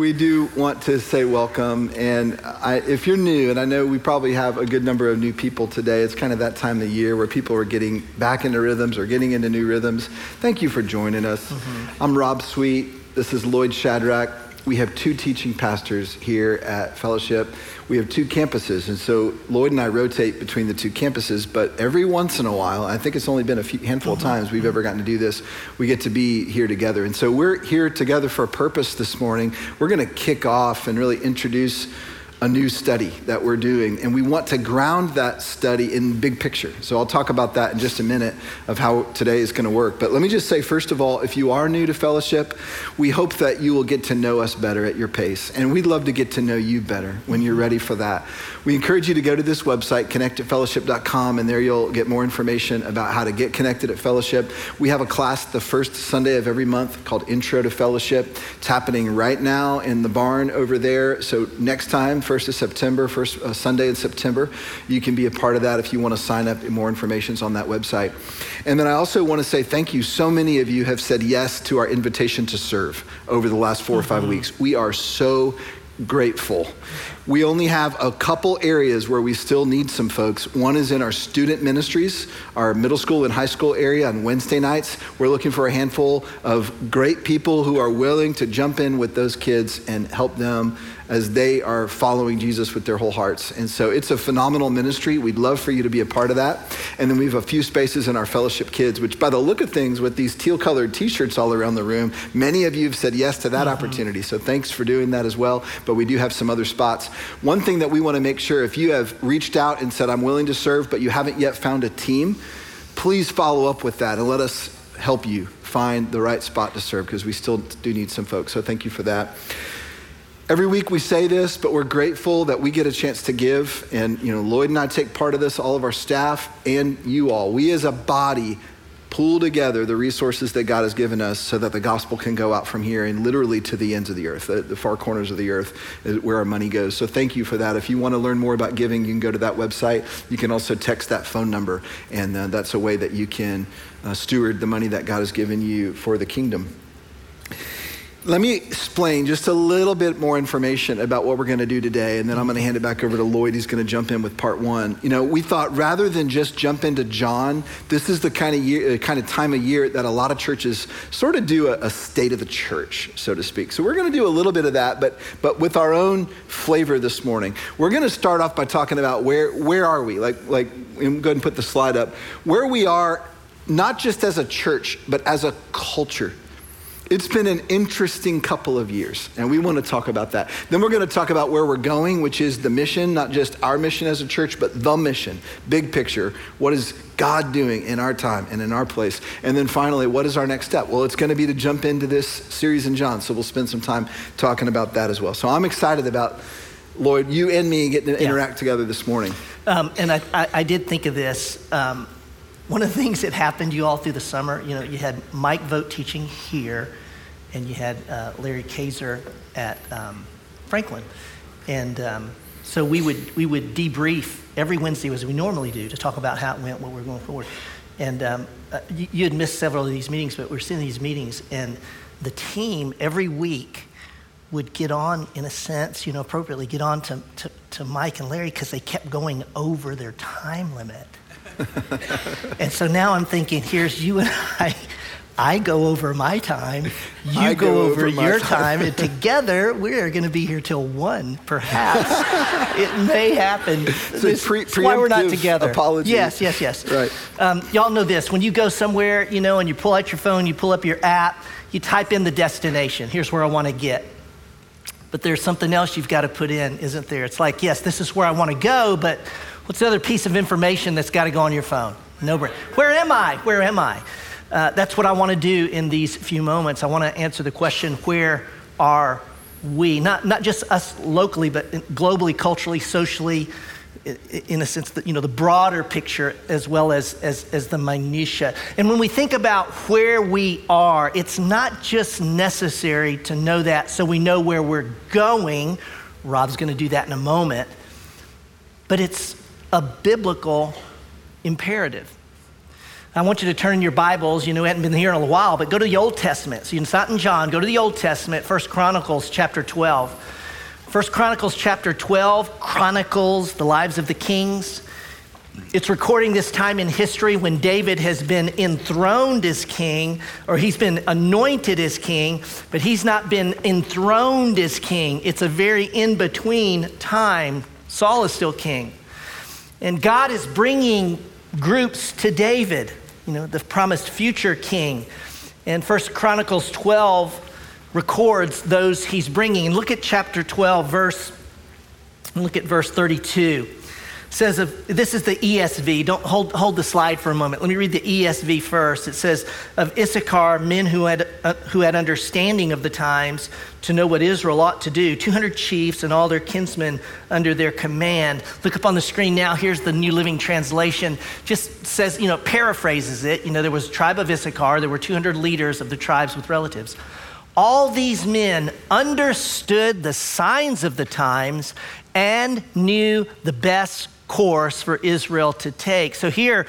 we do want to say welcome. And I, if you're new, and I know we probably have a good number of new people today, it's kind of that time of the year where people are getting back into rhythms or getting into new rhythms. Thank you for joining us. Mm-hmm. I'm Rob Sweet. This is Lloyd Shadrach we have two teaching pastors here at Fellowship. We have two campuses, and so Lloyd and I rotate between the two campuses. But every once in a while, I think it's only been a few, handful of mm-hmm. times we've ever gotten to do this. We get to be here together, and so we're here together for a purpose this morning. We're going to kick off and really introduce a new study that we're doing, and we want to ground that study in big picture. So I'll talk about that in just a minute of how today is going to work. But let me just say, first of all, if you are new to fellowship, we hope that you will get to know us better at your pace, and we'd love to get to know you better when you're ready for that. We encourage you to go to this website, connectedfellowship.com, and there you'll get more information about how to get connected at Fellowship. We have a class the first Sunday of every month called Intro to Fellowship. It's happening right now in the barn over there. So next time, 1st of September, first uh, Sunday in September. You can be a part of that if you want to sign up. More information is on that website. And then I also want to say thank you. So many of you have said yes to our invitation to serve over the last 4 mm-hmm. or five mm-hmm. weeks. We are so grateful. We only have a couple areas where we still need some folks. One is in our student ministries, our middle school and high school area on Wednesday nights. We're looking for a handful of great people who are willing to jump in with those kids and help them as they are following Jesus with their whole hearts. And so it's a phenomenal ministry. We'd love for you to be a part of that. And then we have a few spaces in our fellowship kids, which by the look of things, with these teal colored t shirts all around the room, many of you have said yes to that mm-hmm. opportunity. So thanks for doing that as well. But we do have some other spots. One thing that we want to make sure if you have reached out and said, I'm willing to serve, but you haven't yet found a team, please follow up with that and let us help you find the right spot to serve because we still do need some folks. So thank you for that. Every week we say this, but we're grateful that we get a chance to give. And, you know, Lloyd and I take part of this, all of our staff and you all. We as a body pull together the resources that God has given us so that the gospel can go out from here and literally to the ends of the earth, the, the far corners of the earth where our money goes. So thank you for that. If you want to learn more about giving, you can go to that website. You can also text that phone number, and uh, that's a way that you can uh, steward the money that God has given you for the kingdom. Let me explain just a little bit more information about what we're going to do today, and then I'm going to hand it back over to Lloyd. He's going to jump in with part one. You know, we thought rather than just jump into John, this is the kind of year, uh, kind of time of year that a lot of churches sort of do a, a state of the church, so to speak. So we're going to do a little bit of that, but but with our own flavor this morning. We're going to start off by talking about where where are we? Like like, go ahead and put the slide up. Where we are, not just as a church, but as a culture it's been an interesting couple of years, and we want to talk about that. Then we're going to talk about where we're going, which is the mission, not just our mission as a church, but the mission, big picture. What is God doing in our time and in our place? And then finally, what is our next step? Well, it's going to be to jump into this series in John, so we'll spend some time talking about that as well. So I'm excited about, Lloyd, you and me getting to interact yeah. together this morning. Um, and I, I, I, did think of this. Um, one of the things that happened you all through the summer, you know, you had Mike Vote teaching here, and you had uh, Larry Kaiser at um, Franklin. And um, so we would, we would debrief every Wednesday as we normally do to talk about how it went, what we're going forward. And um, uh, you, you, had missed several of these meetings, but we're seeing these meetings, and the team every week would get on, in a sense, you know, appropriately, get on to, to, to Mike and Larry because they kept going over their time limit. and so now I'm thinking, here's you and I. I go over my time, you go, go, over, over your time. time, and together we are going to be here till one, perhaps. it may happen. So pre- why we're not together. Apologies. Yes, yes, yes. Right. Um, y'all know this. When you go somewhere, you know, and you pull out your phone, you pull up your app, you type in the destination. Here's where I want to get. But there's something else you've got to put in, isn't there? It's like, yes, this is where I want to go, but What's the other piece of information that's got to go on your phone? No brain. Where am I? Where am I? Uh, that's what I want to do in these few moments. I want to answer the question where are we? Not, not just us locally, but globally, culturally, socially, in a sense, that, you know, the broader picture as well as, as, as the minutia. And when we think about where we are, it's not just necessary to know that so we know where we're going. Rob's going to do that in a moment. But it's a biblical imperative. I want you to turn your Bibles. You know, we hadn't been here in a while, but go to the Old Testament. So it's not in John. Go to the Old Testament, First Chronicles chapter 12. First Chronicles chapter 12 chronicles the lives of the kings. It's recording this time in history when David has been enthroned as king, or he's been anointed as king, but he's not been enthroned as king. It's a very in between time. Saul is still king. And God is bringing groups to David you know, the promised future king. And First Chronicles 12 records those he's bringing. Look at chapter 12, verse, look at verse 32 says of this is the ESV. Don't hold hold the slide for a moment. Let me read the ESV first. It says of Issachar, men who had uh, who had understanding of the times to know what Israel ought to do. 200 chiefs and all their kinsmen under their command. Look up on the screen now. Here's the New Living Translation. Just says, you know, paraphrases it. You know, there was tribe of Issachar. There were 200 leaders of the tribes with relatives. All these men understood the signs of the times and knew the best course for Israel to take. So here,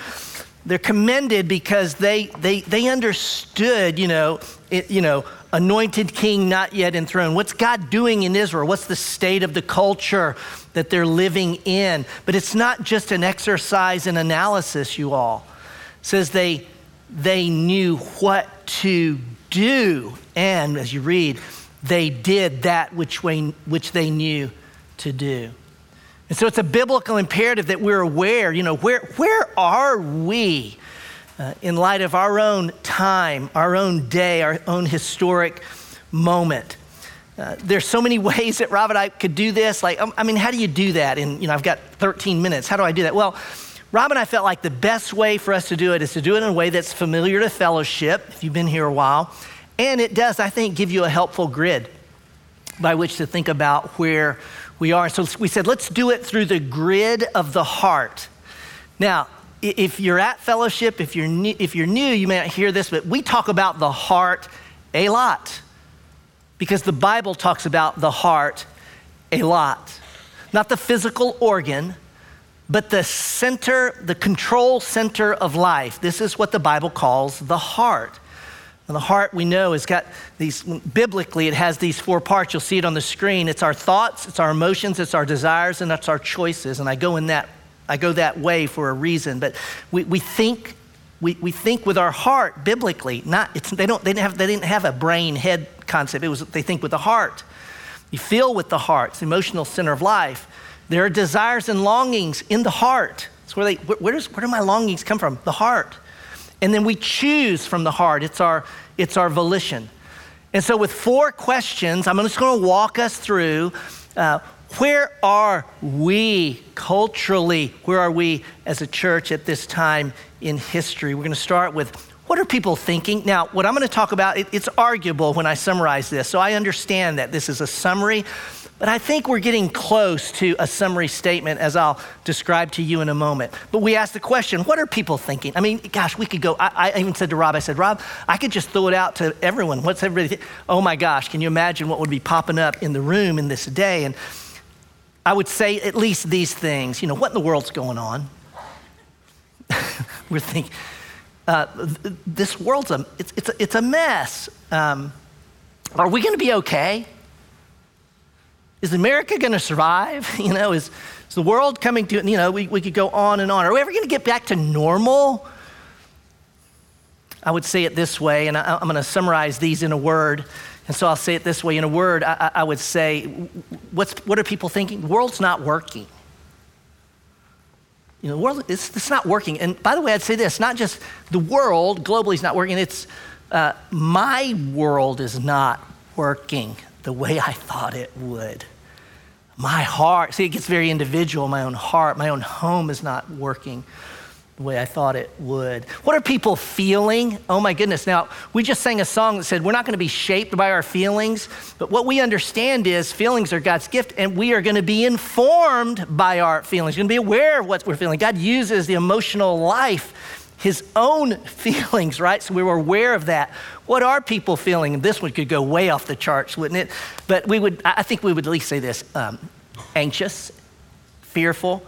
they're commended because they, they, they understood, you know, it, you know, anointed king not yet enthroned. What's God doing in Israel? What's the state of the culture that they're living in? But it's not just an exercise in analysis, you all. It says they, they knew what to do. And as you read, they did that which, way, which they knew to do. And so it's a biblical imperative that we're aware, you know, where, where are we uh, in light of our own time, our own day, our own historic moment? Uh, there's so many ways that Rob and I could do this. Like, um, I mean, how do you do that? And, you know, I've got 13 minutes. How do I do that? Well, Rob and I felt like the best way for us to do it is to do it in a way that's familiar to fellowship, if you've been here a while. And it does, I think, give you a helpful grid by which to think about where we are. So we said, let's do it through the grid of the heart. Now, if you're at fellowship, if you're, new, if you're new, you may not hear this, but we talk about the heart a lot because the Bible talks about the heart a lot. Not the physical organ, but the center, the control center of life. This is what the Bible calls the heart. And the heart, we know, has got these, biblically, it has these four parts. You'll see it on the screen. It's our thoughts, it's our emotions, it's our desires, and it's our choices. And I go in that, I go that way for a reason. But we, we think, we, we think with our heart biblically, not, it's, they, don't, they, didn't have, they didn't have a brain head concept. It was, they think with the heart. You feel with the heart, it's the emotional center of life. There are desires and longings in the heart. It's where they, where, does, where do my longings come from? The heart. And then we choose from the heart. It's our, it's our volition. And so, with four questions, I'm just going to walk us through uh, where are we culturally? Where are we as a church at this time in history? We're going to start with what are people thinking? Now, what I'm going to talk about, it, it's arguable when I summarize this. So I understand that this is a summary, but I think we're getting close to a summary statement as I'll describe to you in a moment. But we asked the question what are people thinking? I mean, gosh, we could go. I, I even said to Rob, I said, Rob, I could just throw it out to everyone. What's everybody think? Oh my gosh, can you imagine what would be popping up in the room in this day? And I would say at least these things. You know, what in the world's going on? we're thinking, uh, this world's a, it's, it's a, it's a mess. Um, are we going to be okay? Is America going to survive? You know, is, is the world coming to, you know, we, we could go on and on. Are we ever going to get back to normal? I would say it this way, and I, am going to summarize these in a word. And so I'll say it this way in a word. I, I would say, what's, what are people thinking? The world's not working. You know, the world, it's, it's not working. And by the way, I'd say this not just the world globally is not working, it's uh, my world is not working the way I thought it would. My heart, see, it gets very individual. My own heart, my own home is not working the way I thought it would. What are people feeling? Oh my goodness. Now, we just sang a song that said we're not going to be shaped by our feelings, but what we understand is feelings are God's gift, and we are going to be informed by our feelings. We're going to be aware of what we're feeling. God uses the emotional life his own feelings, right? So we were aware of that. What are people feeling? This one could go way off the charts, wouldn't it? But we would, I think we would at least say this um, anxious, fearful,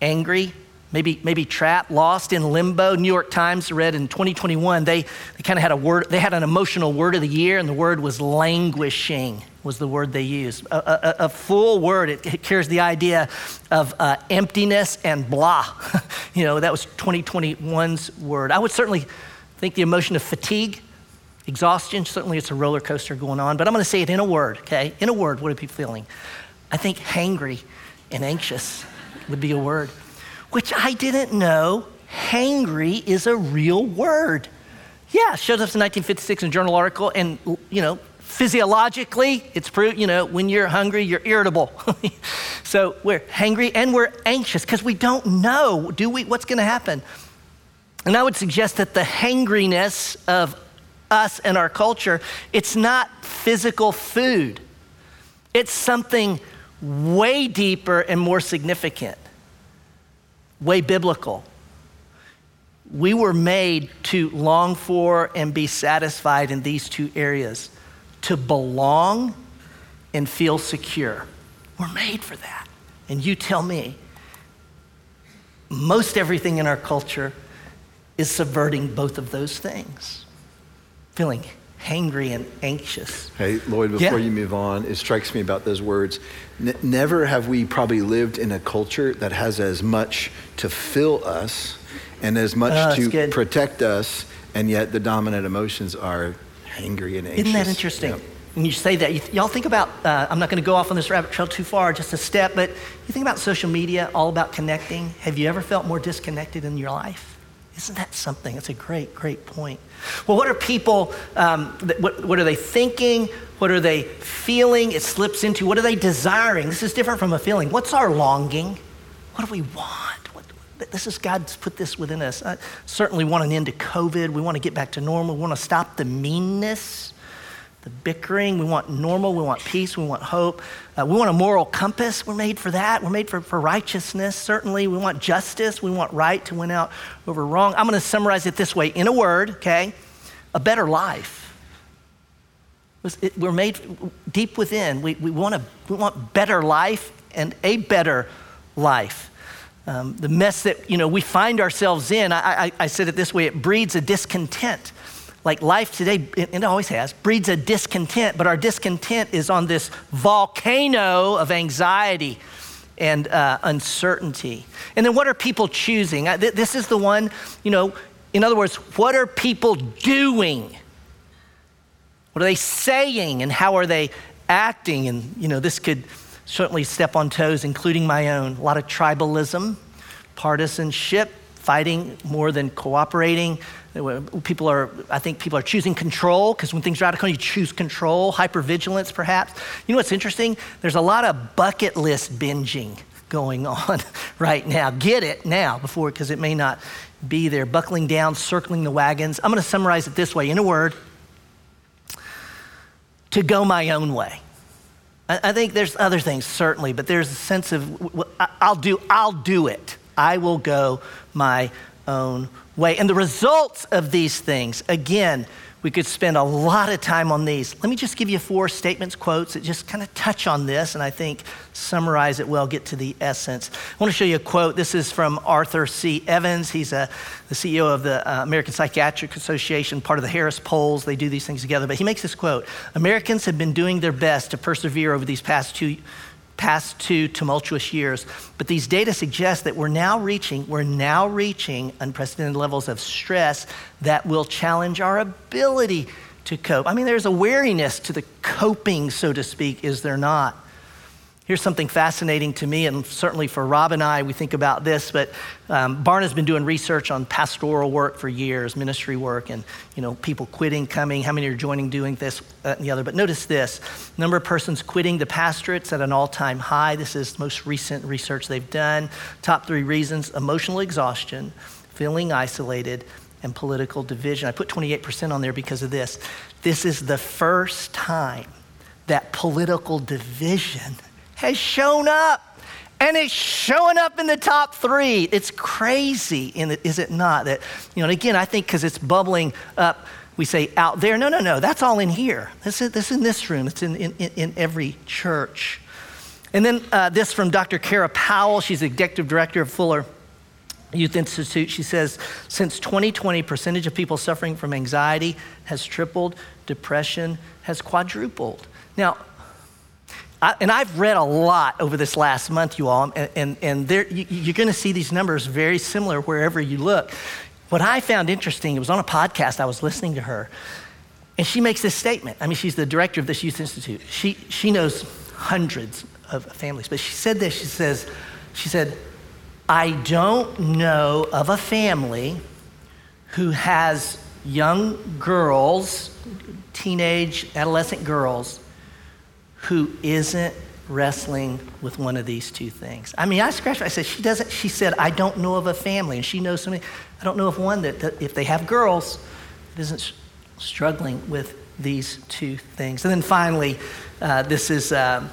angry, maybe, maybe trapped, lost in limbo. New York Times read in 2021, they, they kind of had a word, they had an emotional word of the year, and the word was languishing, was the word they used. A, a, a full word, it, it, carries the idea of uh, emptiness and blah. you know, that was 2021's word. I would certainly think the emotion of fatigue, exhaustion, certainly it's a roller coaster going on, but I'm to say it in a word, okay? In a word, what are people feeling? I think hangry and anxious would be a word which I didn't know hangry is a real word. Yeah, shows up in 1956 in a journal article, and you know, physiologically, it's proved, you know, when you're hungry, you're irritable. so we're hangry and we're anxious because we don't know, do we, what's going to happen? And I would suggest that the hangriness of us and our culture, it's not physical food. It's something way deeper and more significant way biblical. We were made to long for and be satisfied in these two areas to belong and feel secure. We're made for that. And you tell me, most everything in our culture is subverting both of those things. Feeling hangry and anxious. Hey, Lloyd, before yeah. you move on, it strikes me about those words. N- never have we probably lived in a culture that has as much to fill us and as much oh, to good. protect us, and yet the dominant emotions are hangry and anxious. Isn't that interesting? Yep. When you say that, you th- y'all think about, uh, I'm not going to go off on this rabbit trail too far, just a step, but you think about social media, all about connecting. Have you ever felt more disconnected in your life? Isn't that something? It's a great, great point. Well, what are people, um, what, what are they thinking? What are they feeling? It slips into what are they desiring? This is different from a feeling. What's our longing? What do we want? This is God's put this within us. I certainly want an end to COVID. We want to get back to normal. We want to stop the meanness the bickering. We want normal. We want peace. We want hope. Uh, we want a moral compass. We're made for that. We're made for, for righteousness, certainly. We want justice. We want right to win out over wrong. I'm going to summarize it this way in a word, okay? A better life. We're made deep within. We, we, want, a, we want better life and a better life. Um, the mess that you know we find ourselves in, I, I, I said it this way: it breeds a discontent like life today, it always has, breeds a discontent, but our discontent is on this volcano of anxiety and uh, uncertainty. And then what are people choosing? This is the one, you know, in other words, what are people doing? What are they saying and how are they acting? And, you know, this could certainly step on toes, including my own. A lot of tribalism, partisanship, fighting more than cooperating, People are, I think people are choosing control because when things are out of control, you choose control, hypervigilance perhaps. You know what's interesting? There's a lot of bucket list binging going on right now. Get it now before, because it may not be there. Buckling down, circling the wagons. I'm going to summarize it this way in a word to go my own way. I think there's other things, certainly, but there's a sense of I'll do, I'll do it. I will go my own way. And the results of these things, again, we could spend a lot of time on these. Let me just give you four statements, quotes that just kind of touch on this and I think summarize it well, get to the essence. I want to show you a quote. This is from Arthur C. Evans. He's a, the CEO of the uh, American Psychiatric Association, part of the Harris polls. They do these things together. But he makes this quote Americans have been doing their best to persevere over these past two past two tumultuous years. But these data suggest that we're now reaching, we're now reaching unprecedented levels of stress that will challenge our ability to cope. I mean, there's a wariness to the coping, so to speak, is there not? Here's something fascinating to me, and certainly for Rob and I, we think about this, but um, Barna's been doing research on pastoral work for years, ministry work, and you know, people quitting, coming, how many are joining, doing this, that, and the other. But notice this number of persons quitting the pastorates at an all time high. This is most recent research they've done. Top three reasons emotional exhaustion, feeling isolated, and political division. I put 28% on there because of this. This is the first time that political division has shown up. And it's showing up in the top three. It's crazy, is it not? That, you know, and again, I think because it's bubbling up, we say out there. No, no, no, that's all in here. This is, this is in this room, it's in, in, in every church. And then uh, this from Dr. Kara Powell. She's the executive director of Fuller Youth Institute, she says, since 2020, percentage of people suffering from anxiety has tripled, depression has quadrupled. Now, I, and I've read a lot over this last month, you all, and, and, and there, you, you're going to see these numbers very similar wherever you look. What I found interesting, it was on a podcast, I was listening to her, and she makes this statement. I mean, she's the director of this youth institute. She, she knows hundreds of families, but she said this. She says, she said, I don't know of a family who has young girls, teenage, adolescent girls, who isn't wrestling with one of these two things. I mean, I scratched. I said she doesn't. She said I don't know of a family, and she knows so many. I don't know of one that, that if they have girls, isn't struggling with these two things. And then finally, uh, this is. Uh,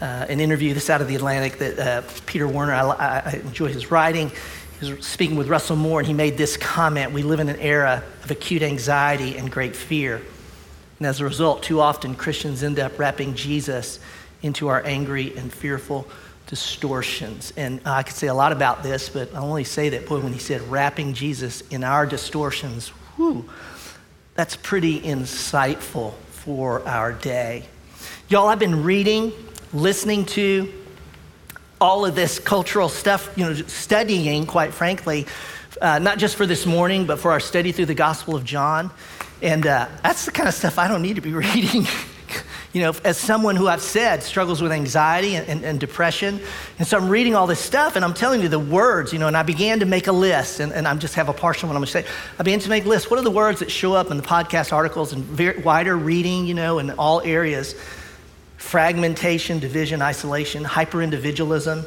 uh, an interview, this out of the Atlantic, that uh, Peter Wehner, I, I, enjoy his writing. He was speaking with Russell Moore, and he made this comment We live in an era of acute anxiety and great fear. And as a result, too often Christians end up wrapping Jesus into our angry and fearful distortions. And I could say a lot about this, but I only say that, boy, when he said wrapping Jesus in our distortions, whew, that's pretty insightful for our day. Y'all, I've been reading, listening to all of this cultural stuff, you know, studying, quite frankly, uh, not just for this morning, but for our study through the Gospel of John. And uh, that's the kind of stuff I don't need to be reading. you know, as someone who I've said struggles with anxiety and, and, and, depression. And so I'm reading all this stuff and I'm telling you the words, you know, and I began to make a list, and, and I just have a partial one I'm gonna say. I began to make lists. What are the words that show up in the podcast articles and wider reading, you know, in all areas? Fragmentation, division, isolation, hyper individualism,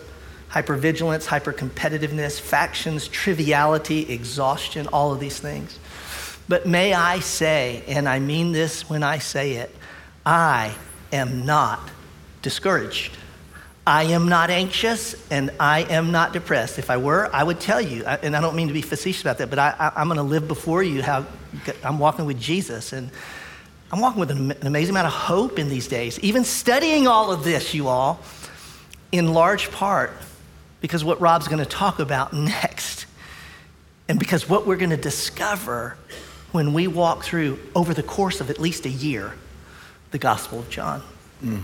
hypervigilance, hyper competitiveness, factions, triviality, exhaustion, all of these things. But may I say, and I mean this when I say it, I am not discouraged. I am not anxious and I am not depressed. If I were, I would tell you, and I don't mean to be facetious about that, but I, am going to live before you how I'm walking with Jesus. And I'm walking with an amazing amount of hope in these days. Even studying all of this, you all, in large part because what Rob's going to talk about next, and because what we're going to discover when we walk through, over the course of at least a year, the Gospel of John. Mm.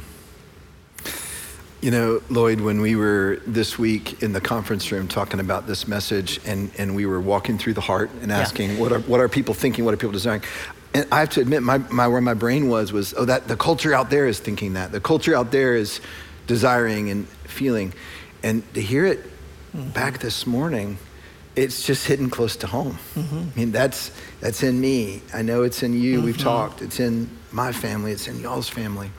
You know, Lloyd, when we were this week in the conference room talking about this message and, and we were walking through the heart and asking, yeah. what, are, what are people thinking? What are people desiring? And I have to admit, my, my, where my brain was, was, oh, that the culture out there is thinking that. The culture out there is desiring and feeling. And to hear it mm-hmm. back this morning, it's just hitting close to home. Mm-hmm. I mean, that's, that's in me. I know it's in you. Mm-hmm. We've talked. It's in my family. It's in y'all's family.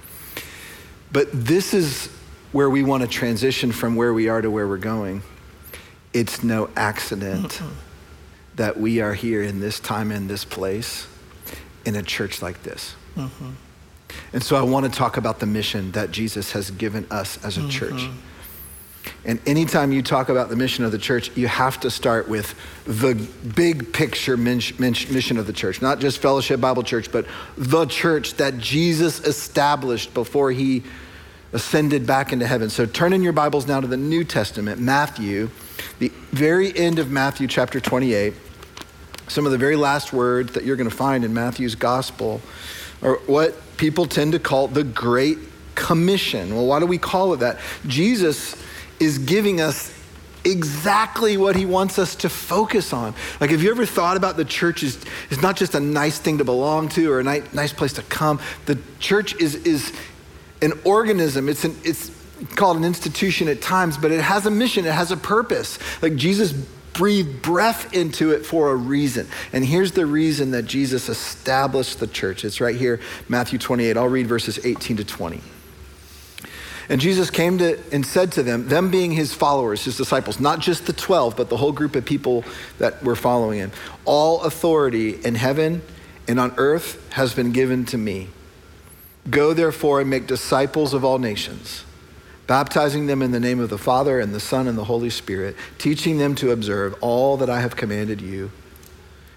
But this is where we want to transition from where we are to where we're going. It's no accident mm-hmm. that we are here in this time, in this place, in a church like this. Mm-hmm. And so I want to talk about the mission that Jesus has given us as a church. And anytime you talk about the mission of the church, you have to start with the big picture mission of the church, not just Fellowship Bible Church, but the church that Jesus established before he ascended back into heaven. So turn in your Bibles now to the New Testament, Matthew, the very end of Matthew chapter 28. Some of the very last words that you're going to find in Matthew's gospel are what people tend to call the Great Commission. Well, why do we call it that? Jesus is giving us exactly what he wants us to focus on. Like, have you ever thought about the church is, is not just a nice thing to belong to or a nice, nice place to come? The church is, is an organism, it's, an, it's called an institution at times, but it has a mission, it has a purpose. Like, Jesus breathed breath into it for a reason. And here's the reason that Jesus established the church. It's right here, Matthew 28. I'll read verses 18 to 20. And Jesus came to and said to them, them being his followers, his disciples, not just the 12, but the whole group of people that were following him, all authority in heaven and on earth has been given to me. Go therefore and make disciples of all nations, baptizing them in the name of the Father and the Son and the Holy Spirit, teaching them to observe all that I have commanded you.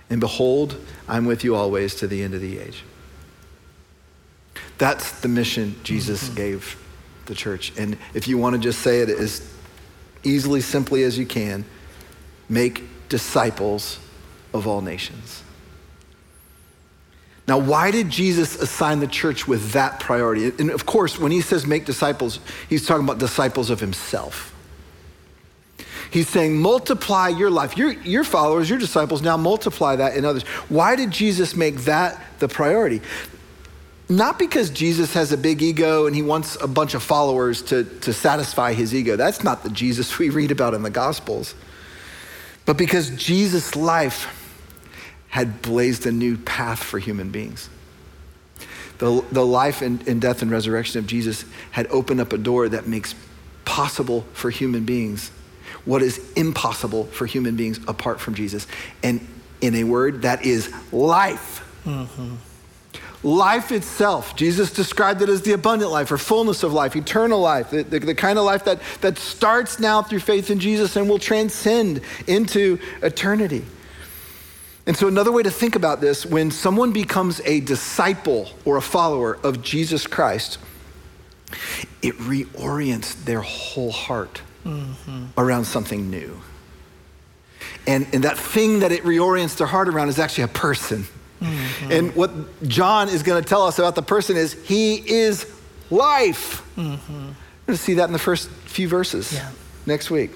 And behold, I'm with you always to the end of the age. That's the mission Jesus mm-hmm. gave the church. And if you want to just say it as easily, simply as you can, make disciples of all nations. Now, why did Jesus assign the church with that priority? And of course, when he says make disciples, he's talking about disciples of himself. He's saying, multiply your life. Your, your followers, your disciples, now multiply that in others. Why did Jesus make that the priority? Not because Jesus has a big ego and he wants a bunch of followers to, to satisfy his ego. That's not the Jesus we read about in the Gospels. But because Jesus' life had blazed a new path for human beings. The, the life and, and death and resurrection of Jesus had opened up a door that makes possible for human beings what is impossible for human beings apart from Jesus. And in a word, that is life. Mm-hmm. Life itself, Jesus described it as the abundant life or fullness of life, eternal life, the, the, the, kind of life that, that starts now through faith in Jesus and will transcend into eternity. And so, another way to think about this when someone becomes a disciple or a follower of Jesus Christ, it reorients their whole heart mm-hmm. around something new. And, and that thing that it reorients their heart around is actually a person. Mm-hmm. And what John is going to tell us about the person is he is life. Mm-hmm. We're going to see that in the first few verses yeah. next week.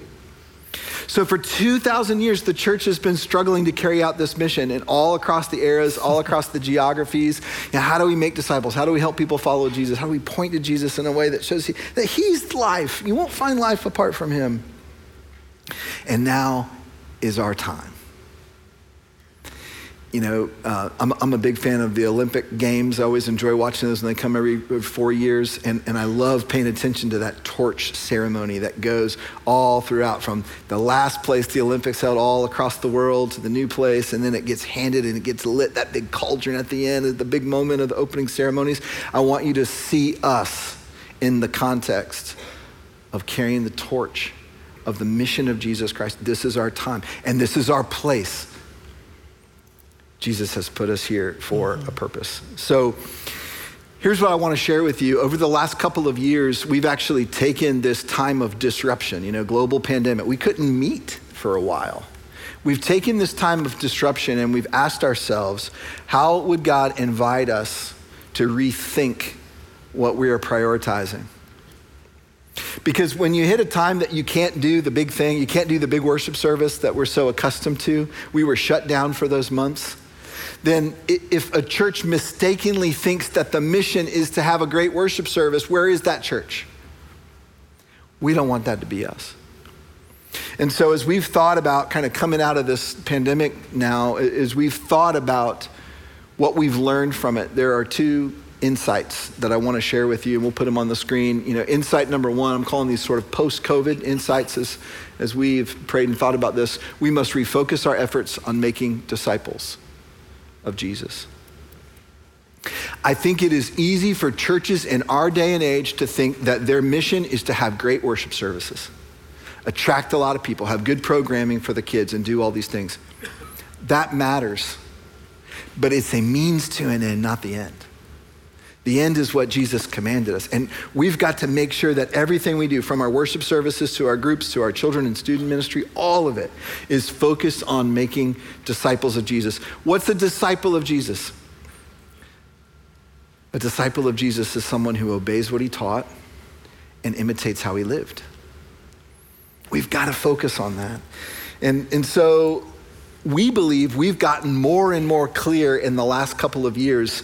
So, for 2,000 years, the church has been struggling to carry out this mission and all across the eras, all across the geographies. You know, how do we make disciples? How do we help people follow Jesus? How do we point to Jesus in a way that shows he, that He's life? You won't find life apart from Him. And now is our time you know, uh, I'm, I'm, a big fan of the Olympic Games. I always enjoy watching those when they come every four years. And, and I love paying attention to that torch ceremony that goes all throughout from the last place the Olympics held all across the world to the new place. And then it gets handed and it gets lit. That big cauldron at the end is the big moment of the opening ceremonies. I want you to see us in the context of carrying the torch of the mission of Jesus Christ. This is our time and this is our place Jesus has put us here for mm-hmm. a purpose. So here's what I want to share with you. Over the last couple of years, we've actually taken this time of disruption, you know, global pandemic. We couldn't meet for a while. We've taken this time of disruption and we've asked ourselves, how would God invite us to rethink what we are prioritizing? Because when you hit a time that you can't do the big thing, you can't do the big worship service that we're so accustomed to, we were shut down for those months then if a church mistakenly thinks that the mission is to have a great worship service, where is that church? We don't want that to be us. And so, as we've thought about kind of coming out of this pandemic now, as we've thought about what we've learned from it, there are two insights that I want to share with you, and we'll put them on the screen. You know, insight number one, I'm calling these sort of post COVID insights as, as we've prayed and thought about this. We must refocus our efforts on making disciples of Jesus. I think it is easy for churches in our day and age to think that their mission is to have great worship services, attract a lot of people, have good programming for the kids, and do all these things. That matters, but it's a means to an end, not the end. The end is what Jesus commanded us. And we've got to make sure that everything we do, from our worship services to our groups to our children and student ministry, all of it is focused on making disciples of Jesus. What's a disciple of Jesus? A disciple of Jesus is someone who obeys what he taught and imitates how he lived. We've got to focus on that. And, and so we believe we've gotten more and more clear in the last couple of years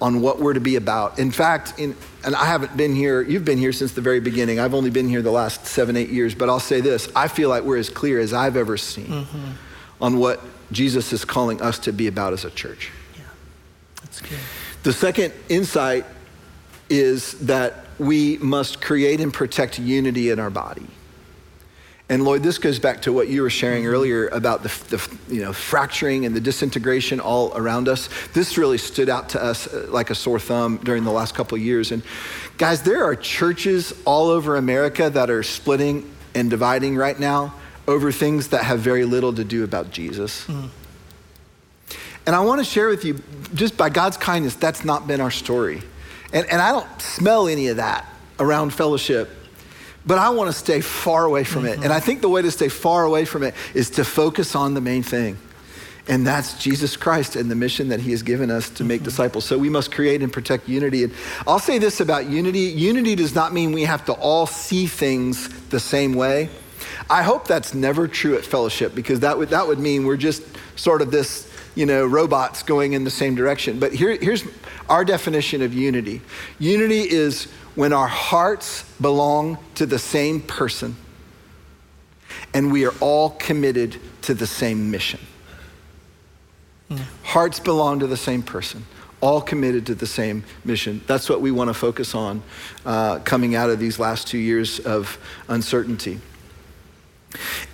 on what we're to be about. In fact, in, and I haven't been here, you've been here since the very beginning. I've only been here the last seven, eight years, but I'll say this I feel like we're as clear as I've ever seen mm-hmm. on what Jesus is calling us to be about as a church. Yeah, that's good. The second insight is that we must create and protect unity in our body. And Lloyd, this goes back to what you were sharing earlier about the, the, you know, fracturing and the disintegration all around us. This really stood out to us uh, like a sore thumb during the last couple of years. And guys, there are churches all over America that are splitting and dividing right now over things that have very little to do about Jesus. Mm. And I want to share with you, just by God's kindness, that's not been our story. And, and I don't smell any of that around fellowship but I want to stay far away from mm-hmm. it. And I think the way to stay far away from it is to focus on the main thing. And that's Jesus Christ and the mission that he has given us to make mm-hmm. disciples. So we must create and protect unity. And I'll say this about unity unity does not mean we have to all see things the same way. I hope that's never true at fellowship because that would, that would mean we're just sort of this, you know, robots going in the same direction. But here, here's our definition of unity unity is when our hearts belong to the same person and we are all committed to the same mission. Mm. Hearts belong to the same person, all committed to the same mission. That's what we want to focus on uh, coming out of these last two years of uncertainty.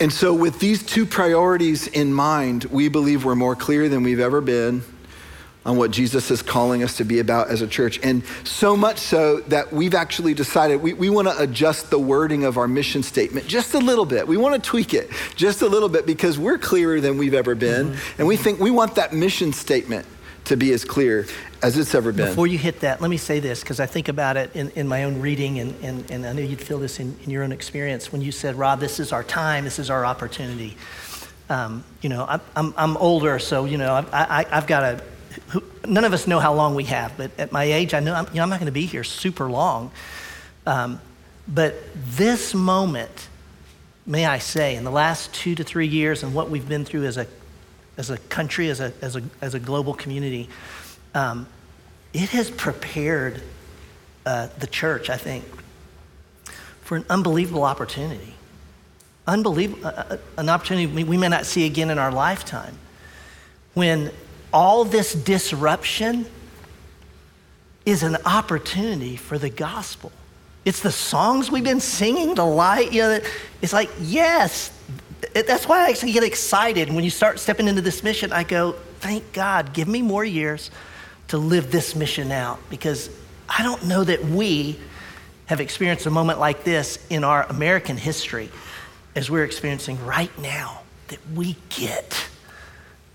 And so, with these two priorities in mind, we believe we're more clear than we've ever been on what Jesus is calling us to be about as a church. And so much so that we've actually decided we, we want to adjust the wording of our mission statement just a little bit. We want to tweak it just a little bit because we're clearer than we've ever been. Mm-hmm. And we think we want that mission statement to be as clear as it's ever been. Before you hit that, let me say this because I think about it in, in my own reading, and, and, and I know you'd feel this in, in your own experience when you said, Rob, this is our time, this is our opportunity. Um, you know, I'm, I'm, I'm, older, so, you know, I, I've got a, none of us know how long we have, but at my age, I know I'm, you know, I'm not going to be here super long. Um, but this moment, may I say, in the last two to three years and what we've been through as a, as a country, as a, as a, as a global community, um, it has prepared uh, the church, I think, for an unbelievable opportunity. Unbelievable, uh, uh an opportunity we may not see again in our lifetime. When all this disruption is an opportunity for the gospel. It's the songs we've been singing, the light, you know, it's like, yes, that's why I actually get excited. When you start stepping into this mission, I go, thank God, give me more years to live this mission out because I don't know that we have experienced a moment like this in our American history as we're experiencing right now that we get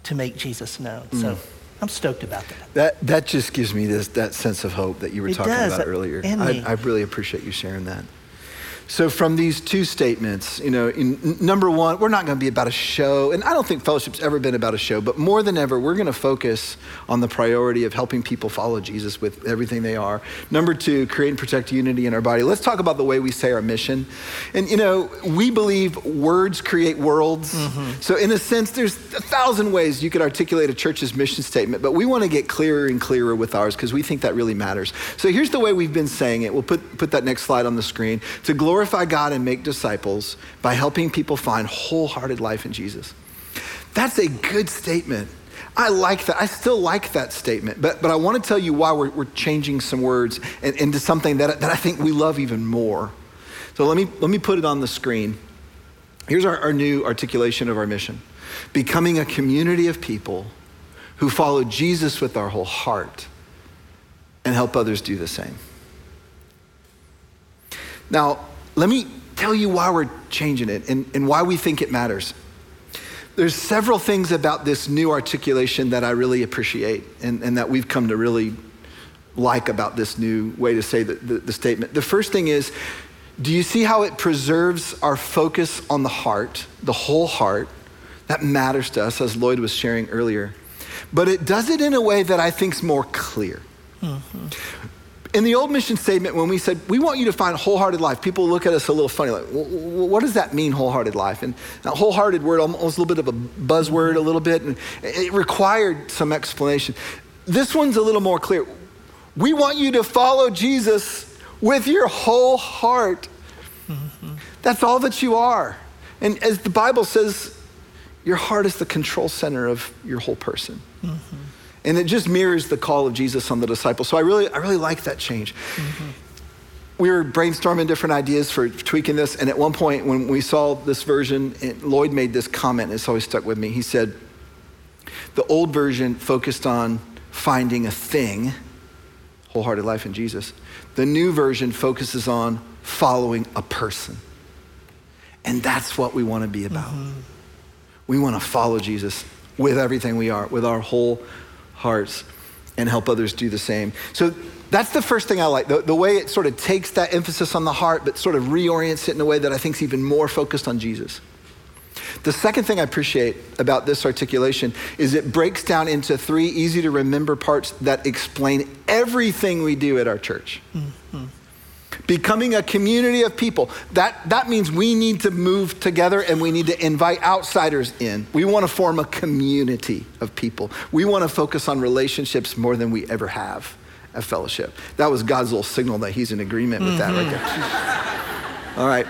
to make Jesus known. Mm. So I'm stoked about that. That that just gives me this that sense of hope that you were it talking does. about earlier. I, I really appreciate you sharing that. So, from these two statements, you know, in, number one, we're not going to be about a show, and I don't think fellowship's ever been about a show, but more than ever, we're going to focus on the priority of helping people follow Jesus with everything they are. Number two, create and protect unity in our body. Let's talk about the way we say our mission. And, you know, we believe words create worlds. Mm-hmm. So, in a sense, there's a thousand ways you could articulate a church's mission statement, but we want to get clearer and clearer with ours because we think that really matters. So, here's the way we've been saying it. We'll put, put that next slide on the screen. To glorify glorify God and make disciples by helping people find wholehearted life in Jesus. That's a good statement. I like that. I still like that statement. But, but I want to tell you why we're, we're changing some words into something that, that I think we love even more. So let me, let me put it on the screen. Here's our, our new articulation of our mission becoming a community of people who follow Jesus with our whole heart and help others do the same. Now, let me tell you why we're changing it and, and why we think it matters. There's several things about this new articulation that I really appreciate and, and that we've come to really like about this new way to say the, the, the statement. The first thing is do you see how it preserves our focus on the heart, the whole heart? That matters to us, as Lloyd was sharing earlier. But it does it in a way that I think is more clear. Mm-hmm in the old mission statement, when we said, we want you to find wholehearted life, people look at us a little funny, like, what does that mean, wholehearted life? And that wholehearted word almost a little bit of a buzzword, a little bit, and it required some explanation. This one's a little more clear. We want you to follow Jesus with your whole heart. Mm-hmm. That's all that you are. And as the Bible says, your heart is the control center of your whole person. Mm-hmm. And it just mirrors the call of Jesus on the disciples. So I really, I really like that change. Mm-hmm. We were brainstorming different ideas for tweaking this. And at one point, when we saw this version, Lloyd made this comment. And it's always stuck with me. He said, The old version focused on finding a thing, wholehearted life in Jesus. The new version focuses on following a person. And that's what we want to be about. Mm-hmm. We want to follow Jesus with everything we are, with our whole hearts and help others do the same. So That's the first thing I like, the, the way it sort of takes that emphasis on the heart, but sort of reorients it in a way that I think is even more focused on Jesus. The second thing I appreciate about this articulation is it breaks down into three easy to remember parts that explain everything we do at our church. Mm-hmm. Becoming a community of people, that, that means we need to move together and we need to invite outsiders in. We want to form a community of people. We want to focus on relationships more than we ever have at fellowship. That was God's little signal that He's in agreement with mm-hmm. that right mm-hmm. there. All right.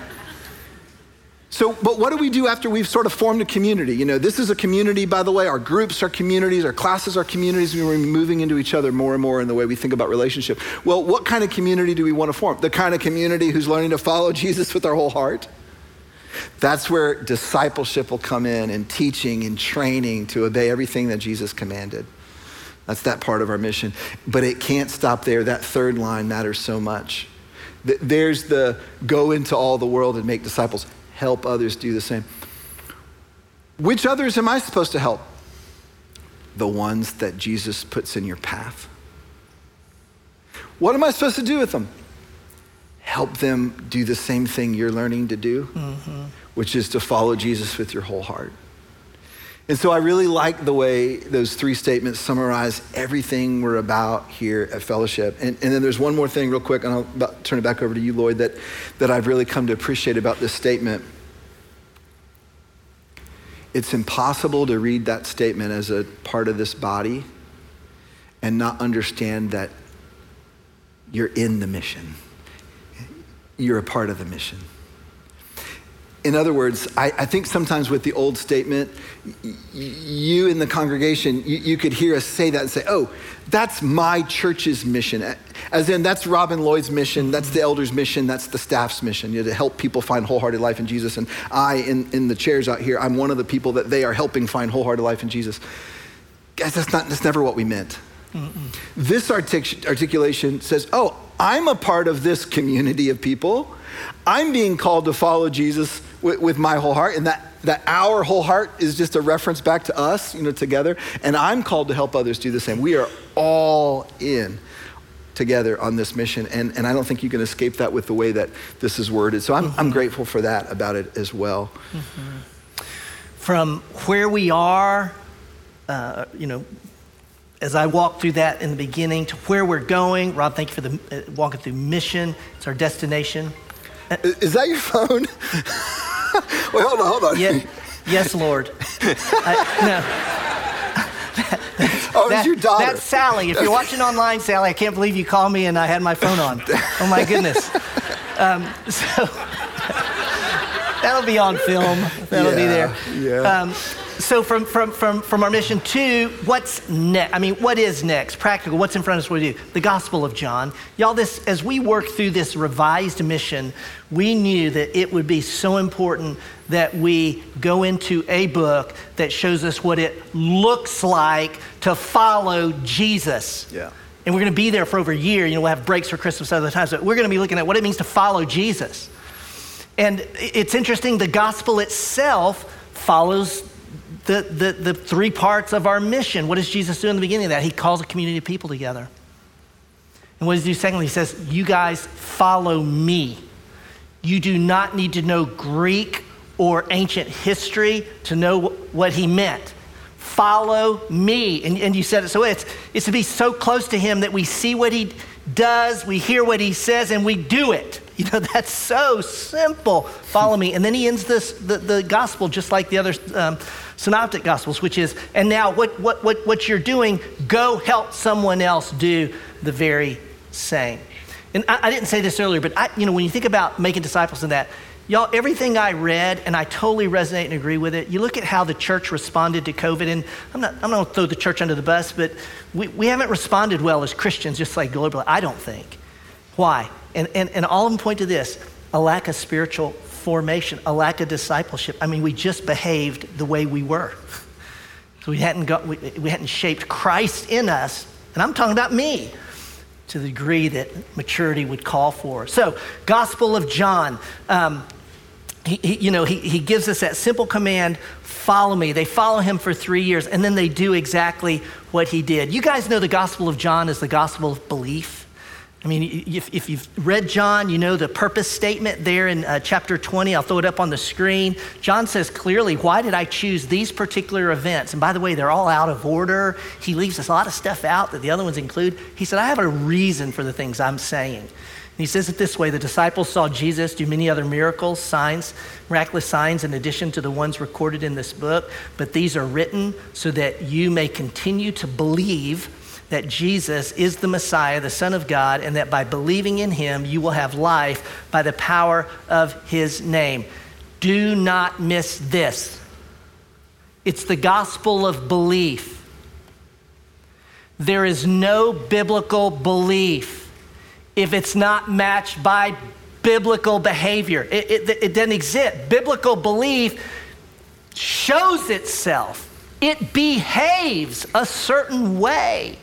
So, but what do we do after we've sort of formed a community? You know, this is a community, by the way. Our groups are communities, our classes are communities. We're moving into each other more and more in the way we think about relationship. Well, what kind of community do we want to form? The kind of community who's learning to follow Jesus with our whole heart? That's where discipleship will come in and teaching and training to obey everything that Jesus commanded. That's that part of our mission. But it can't stop there. That third line matters so much. There's the go into all the world and make disciples help others do the same. Which others am I supposed to help? The ones that Jesus puts in your path. What am I supposed to do with them? Help them do the same thing you're learning to do, mm-hmm. which is to follow Jesus with your whole heart. And so I really like the way those three statements summarize everything we're about here at Fellowship. And, and then there's one more thing, real quick, and I'll turn it back over to you, Lloyd, that, that I've really come to appreciate about this statement. It's impossible to read that statement as a part of this body and not understand that you're in the mission. You're a part of the mission. In other words, I, I, think sometimes with the old statement, y- you in the congregation, you, you, could hear us say that and say, oh, that's my church's mission. As in, that's Rob and Lloyd's mission, that's the elders' mission, that's the staff's mission, you know, to help people find wholehearted life in Jesus. And I, in, in the chairs out here, I'm one of the people that they are helping find wholehearted life in Jesus. Guys, that's, not, that's never what we meant. Mm-mm. This artic- articulation says, oh, I'm a part of this community of people. I'm being called to follow Jesus with, with, my whole heart, and that, that our whole heart is just a reference back to us, you know, together. And I'm called to help others do the same. We are all in together on this mission, and, and I don't think you can escape that with the way that this is worded. So I'm, mm-hmm. I'm grateful for that about it as well. Mm-hmm. From where we are, uh, you know, as I walk through that in the beginning to where we're going, Rob, thank you for the uh, walking through mission. It's our destination. Is that your phone? Wait, hold on, hold on. Yeah, yes, Lord. I, no. oh, that, it's your daughter. That's Sally. If you're watching online, Sally, I can't believe you called me and I had my phone on. Oh my goodness. Um, so that'll be on film. That'll yeah, be there. Yeah. Um, so from, from, from, from our mission to what's next? I mean, what is next? Practical, what's in front of us, what do we do? The Gospel of John. Y'all, this, as we work through this revised mission, we knew that it would be so important that we go into a book that shows us what it looks like to follow Jesus. Yeah. And we're going to be there for over a year. You know, we'll have breaks for Christmas other times, but we're going to be looking at what it means to follow Jesus. And it's interesting, the gospel itself follows the, the, the three parts of our mission. What does Jesus do in the beginning of that? He calls a community of people together. And what does he do secondly? He says, You guys follow me. You do not need to know Greek or ancient history to know what he meant. Follow me. And, and you said it so it's, it's to be so close to him that we see what he does, we hear what he says, and we do it. You know, that's so simple. Follow me. And then he ends this, the, the gospel just like the other um, synoptic gospels, which is, and now what, what, what, what you're doing, go help someone else do the very same. And I, I didn't say this earlier, but I, you know, when you think about making disciples in that, Y'all, everything I read, and I totally resonate and agree with it. You look at how the church responded to COVID, and I'm not, I'm not going to throw the church under the bus, but we, we haven't responded well as Christians, just like globally. I don't think. Why? And, and, and all of them point to this a lack of spiritual formation, a lack of discipleship. I mean, we just behaved the way we were. So we hadn't, got, we, we hadn't shaped Christ in us, and I'm talking about me, to the degree that maturity would call for. So, Gospel of John. Um, he, he, you know, he, he gives us that simple command follow me. They follow him for three years, and then they do exactly what he did. You guys know the Gospel of John is the gospel of belief. I mean, if, if, you've read John, you know the purpose statement there in uh, chapter 20. I'll throw it up on the screen. John says clearly, Why did I choose these particular events? And by the way, they're all out of order. He leaves a lot of stuff out that the other ones include. He said, I have a reason for the things I'm saying. And he says it this way The disciples saw Jesus do many other miracles, signs, miraculous signs, in addition to the ones recorded in this book. But these are written so that you may continue to believe that Jesus is the Messiah, the Son of God, and that by believing in him, you will have life by the power of his name. Do not miss this. It's the gospel of belief. There is no biblical belief if it's not matched by biblical behavior. It, it, it doesn't exist. Biblical belief shows itself, it behaves a certain way.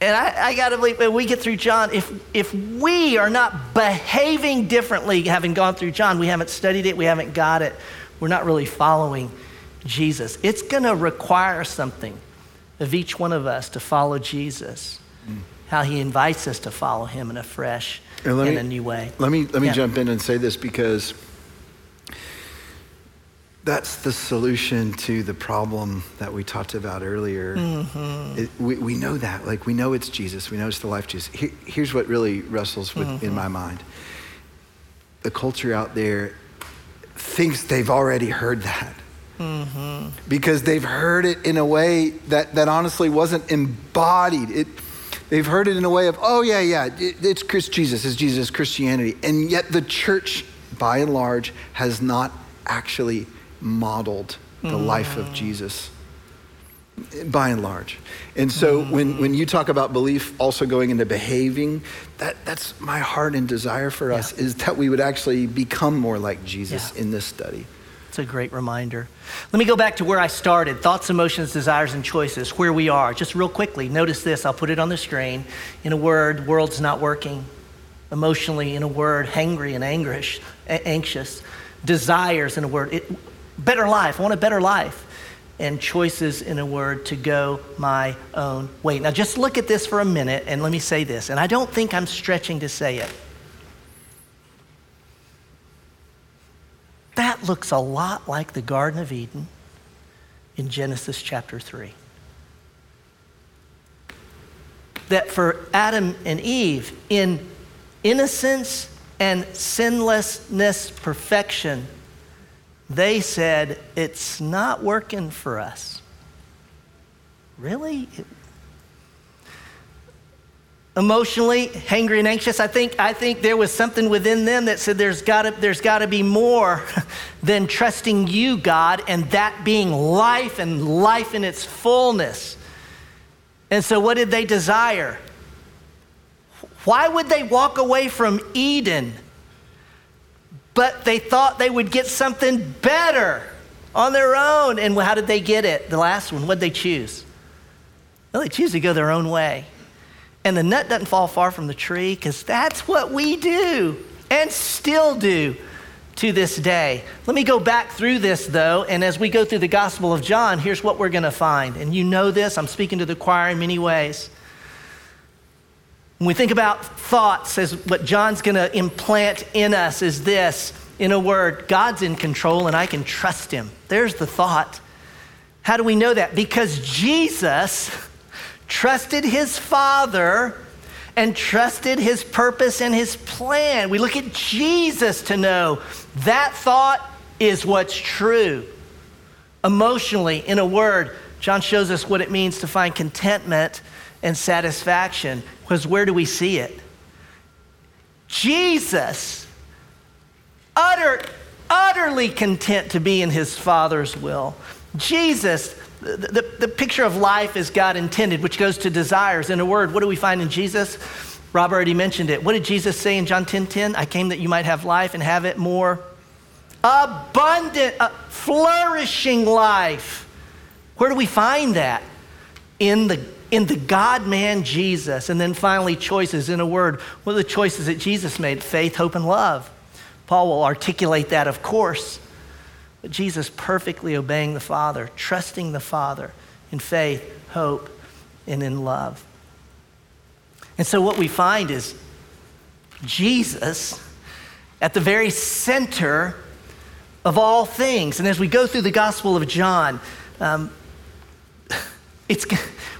And I, I got to believe when we get through John, if, if we are not behaving differently, having gone through John, we haven't studied it, we haven't got it, we're not really following Jesus. It's going to require something of each one of us to follow Jesus, mm. how he invites us to follow him in a fresh and in me, a new way. Let me, let me yeah. jump in and say this because that's the solution to the problem that we talked about earlier. Mm-hmm. It, we, we know that. Like, we know it's Jesus. We know it's the life Jesus. Here, here's what really wrestles with mm-hmm. in my mind the culture out there thinks they've already heard that. Mm-hmm. Because they've heard it in a way that, that honestly wasn't embodied. It, they've heard it in a way of, oh, yeah, yeah, it, it's Chris Jesus, it's Jesus, Christianity. And yet the church, by and large, has not actually modeled the mm. life of Jesus by and large. And so mm. when, when you talk about belief also going into behaving, that, that's my heart and desire for us yeah. is that we would actually become more like Jesus yeah. in this study. It's a great reminder. Let me go back to where I started thoughts, emotions, desires, and choices, where we are. Just real quickly, notice this. I'll put it on the screen. In a word, world's not working. Emotionally, in a word, hangry and anguish, anxious. Desires, in a word, it, better life. I want a better life. And choices, in a word, to go my own way. Now, just look at this for a minute and let me say this. And I don't think I'm stretching to say it. That looks a lot like the Garden of Eden in Genesis chapter 3. That for Adam and Eve, in innocence and sinlessness, perfection, they said, It's not working for us. Really? Emotionally, hangry and anxious, I think, I think there was something within them that said there's gotta, there's gotta be more than trusting you, God, and that being life and life in its fullness. And so, what did they desire? Why would they walk away from Eden? But they thought they would get something better on their own. And how did they get it? The last one, what did they choose? Well, they choose to go their own way. And the nut doesn't fall far from the tree because that's what we do and still do to this day. Let me go back through this though, and as we go through the Gospel of John, here's what we're going to find. And you know this, I'm speaking to the choir in many ways. When we think about thoughts, as what John's going to implant in us is this in a word, God's in control and I can trust him. There's the thought. How do we know that? Because Jesus trusted his Father and trusted his purpose and his plan. We look at Jesus to know that thought is what's true. Emotionally, in a word, John shows us what it means to find contentment and satisfaction. Because where do we see it? Jesus, utter, utterly content to be in his Father's will. Jesus, the, the, the, picture of life as God intended, which goes to desires. In a word, what do we find in Jesus? Rob already mentioned it. What did Jesus say in John 10 10? I came that you might have life and have it more abundant, uh, flourishing life. Where do we find that? In the in the God man Jesus. And then finally, choices in a word. What are the choices that Jesus made? Faith, hope, and love. Paul will articulate that, of course. But Jesus perfectly obeying the Father, trusting the Father in faith, hope, and in love. And so what we find is Jesus at the very center of all things. And as we go through the Gospel of John, um, it's,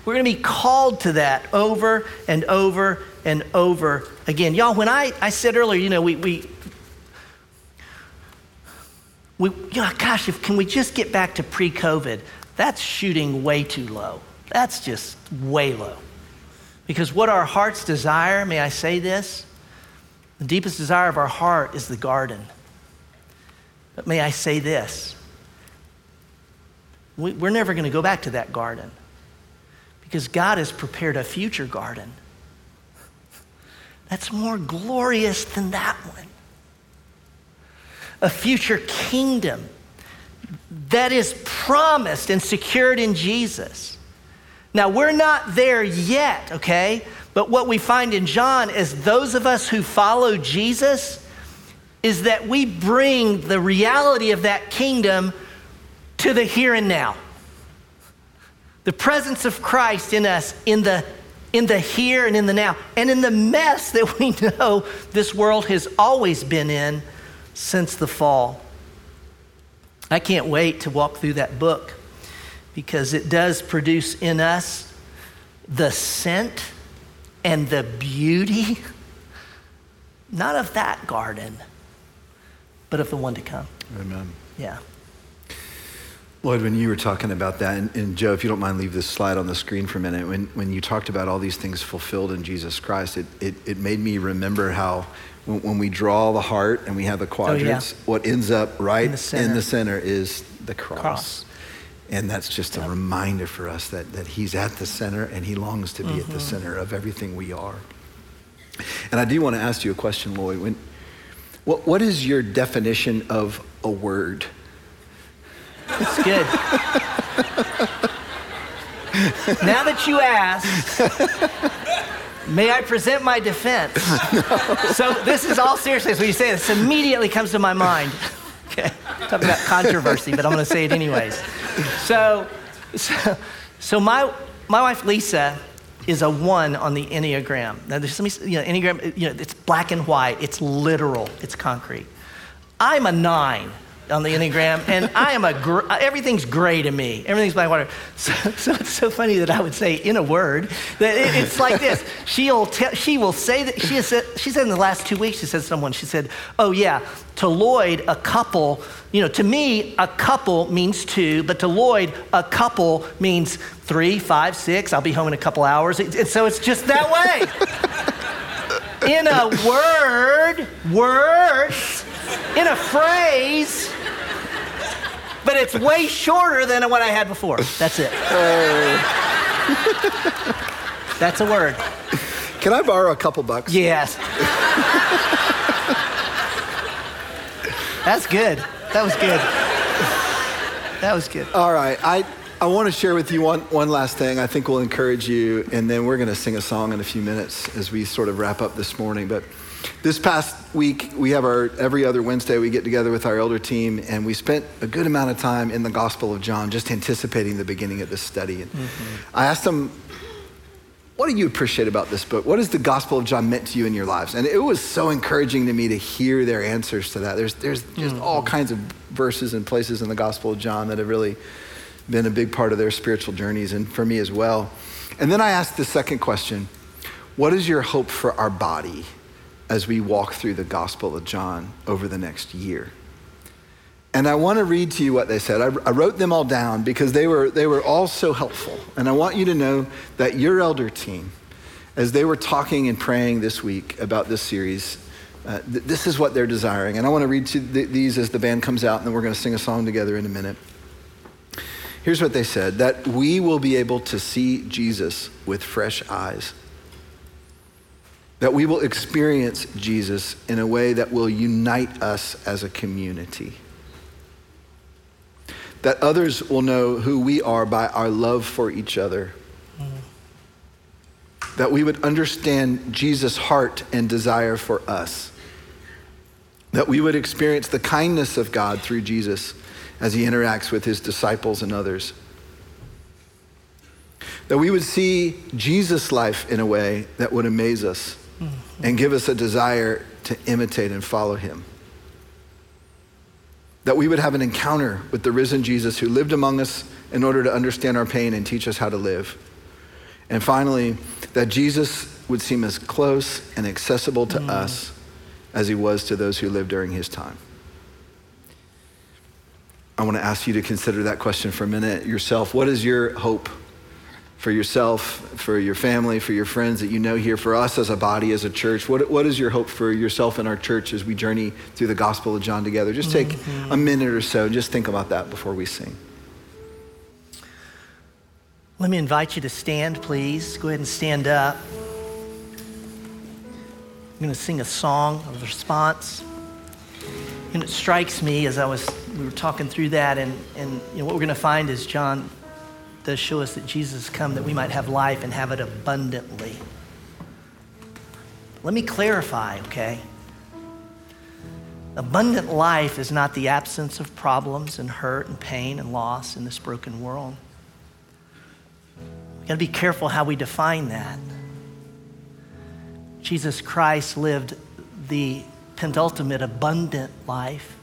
we're going to be called to that over and over and over again. Y'all, when I, I said earlier, you know, we, we, we you know, gosh, if, can we just get back to pre COVID? That's shooting way too low. That's just way low. Because what our hearts desire, may I say this? The deepest desire of our heart is the garden. But may I say this? We, are never going to go back to that garden because God has prepared a future garden that's more glorious than that one. A future kingdom that is promised and secured in Jesus. Now, we're not there yet, okay? But what we find in John is those of us who follow Jesus is that we bring the reality of that kingdom to the here and now. The presence of Christ in us in the in the here and in the now and in the mess that we know this world has always been in since the fall. I can't wait to walk through that book because it does produce in us the scent and the beauty, not of that garden, but of the one to come. Amen. Yeah. Lloyd, when you were talking about that, and, and, Joe, if you don't mind, leave this slide on the screen for a minute. When, when you talked about all these things fulfilled in Jesus Christ, it, it, it made me remember how when, when, we draw the heart and we have the quadrants, oh, yeah. what ends up right in the, in the, center is the cross. cross. And that's just a reminder for us that, that He's at the center and He longs to be mm-hmm. at the mm-hmm. center of everything we are. And I do want to ask you a question, Lloyd. When, what, what is your definition of a word? It's good. now that you ask, may I present my defense? No. So this is all seriousness. When you say this, immediately comes to my mind. Okay, talking about controversy, but I'm going to say it anyways. So, so, so my my wife Lisa is a one on the Enneagram. Now, there's some, you know, Enneagram, you know, it's black and white, it's literal, it's concrete. I'm a nine on the Enneagram, and I am a, gr- everything's gray to me. Everything's black water. So, so, it's so funny that I would say in a word that it, it's like this. She'll te- she will say that, she, has said, she said in the last two weeks, she said someone, she said, oh yeah, to Lloyd, a couple, you know, to me, a couple means two, but to Lloyd, a couple means three, five, six. I'll be home in a couple hours. It, so it's just that way. in a word, words, in a phrase, but it's way shorter than what I had before. That's it. That's a word. Can I borrow a couple bucks? Yes. That's good. That was good. That was good. All right. I, I want to share with you one, one last thing I think will encourage you, and then we're going to sing a song in a few minutes as we sort of wrap up this morning. But this past week, we have our every other Wednesday, we get together with our elder team, and we spent a good amount of time in the Gospel of John just anticipating the beginning of this study. And mm-hmm. I asked them, What do you appreciate about this book? What has the Gospel of John meant to you in your lives? And it was so encouraging to me to hear their answers to that. There's, there's just mm-hmm. all kinds of verses and places in the Gospel of John that have really been a big part of their spiritual journeys, and for me as well. And then I asked the second question What is your hope for our body? As we walk through the Gospel of John over the next year. And I want to read to you what they said. I, I, wrote them all down because they were, they were all so helpful. And I want you to know that your elder team, as they were talking and praying this week about this series, uh, th- this is what they're desiring. And I want to read to th- these as the band comes out, and then we're going to sing a song together in a minute. Here's what they said that we will be able to see Jesus with fresh eyes that we will experience Jesus in a way that will unite us as a community. That others will know who we are by our love for each other. That we would understand Jesus' heart and desire for us. That we would experience the kindness of God through Jesus as he interacts with his disciples and others that we would see Jesus' life in a way that would amaze us mm-hmm. and give us a desire to imitate and follow him. That we would have an encounter with the risen Jesus who lived among us in order to understand our pain and teach us how to live. And finally, that Jesus would seem as close and accessible to mm. us as he was to those who lived during his time. I want to ask you to consider that question for a minute yourself. What is your hope for yourself, for your family, for your friends that you know here, for us as a body, as a church? What, what is your hope for yourself and our church as we journey through the Gospel of John together? Just take mm-hmm. a minute or so and just think about that before we sing. Let me invite you to stand, please. Go ahead and stand up. I'm going to sing a song of response. And it strikes me as I was, we were talking through that, and, and you know, what we're going to find is John does show us that Jesus has come that we might have life and have it abundantly. Let me clarify, okay? Abundant life is not the absence of problems and hurt and pain and loss in this broken world. We've got to be careful how we define that. Jesus Christ lived the penultimate abundant life.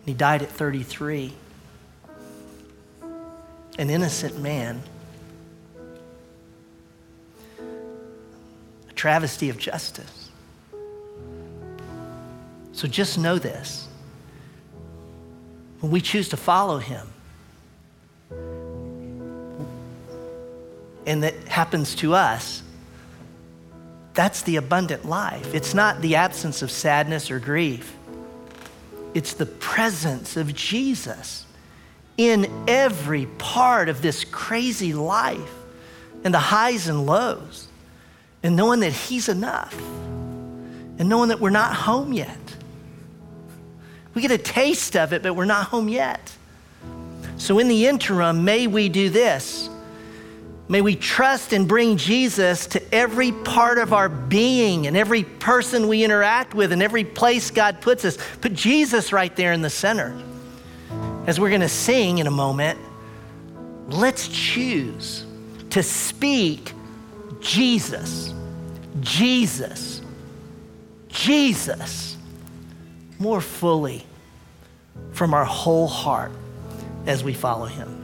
And he died at 33. An innocent man. A travesty of justice. So just know this. When we choose to follow him, and that happens to us, that's the abundant life. It's not the absence of sadness or grief, it's the presence of Jesus in every part of this crazy life and the highs and lows, and knowing that He's enough, and knowing that we're not home yet. We get a taste of it, but we're not home yet. So, in the interim, may we do this May we trust and bring Jesus to every part of our being and every person we interact with and every place God puts us. Put Jesus right there in the center. As we're going to sing in a moment, let's choose to speak Jesus, Jesus, Jesus more fully from our whole heart as we follow him.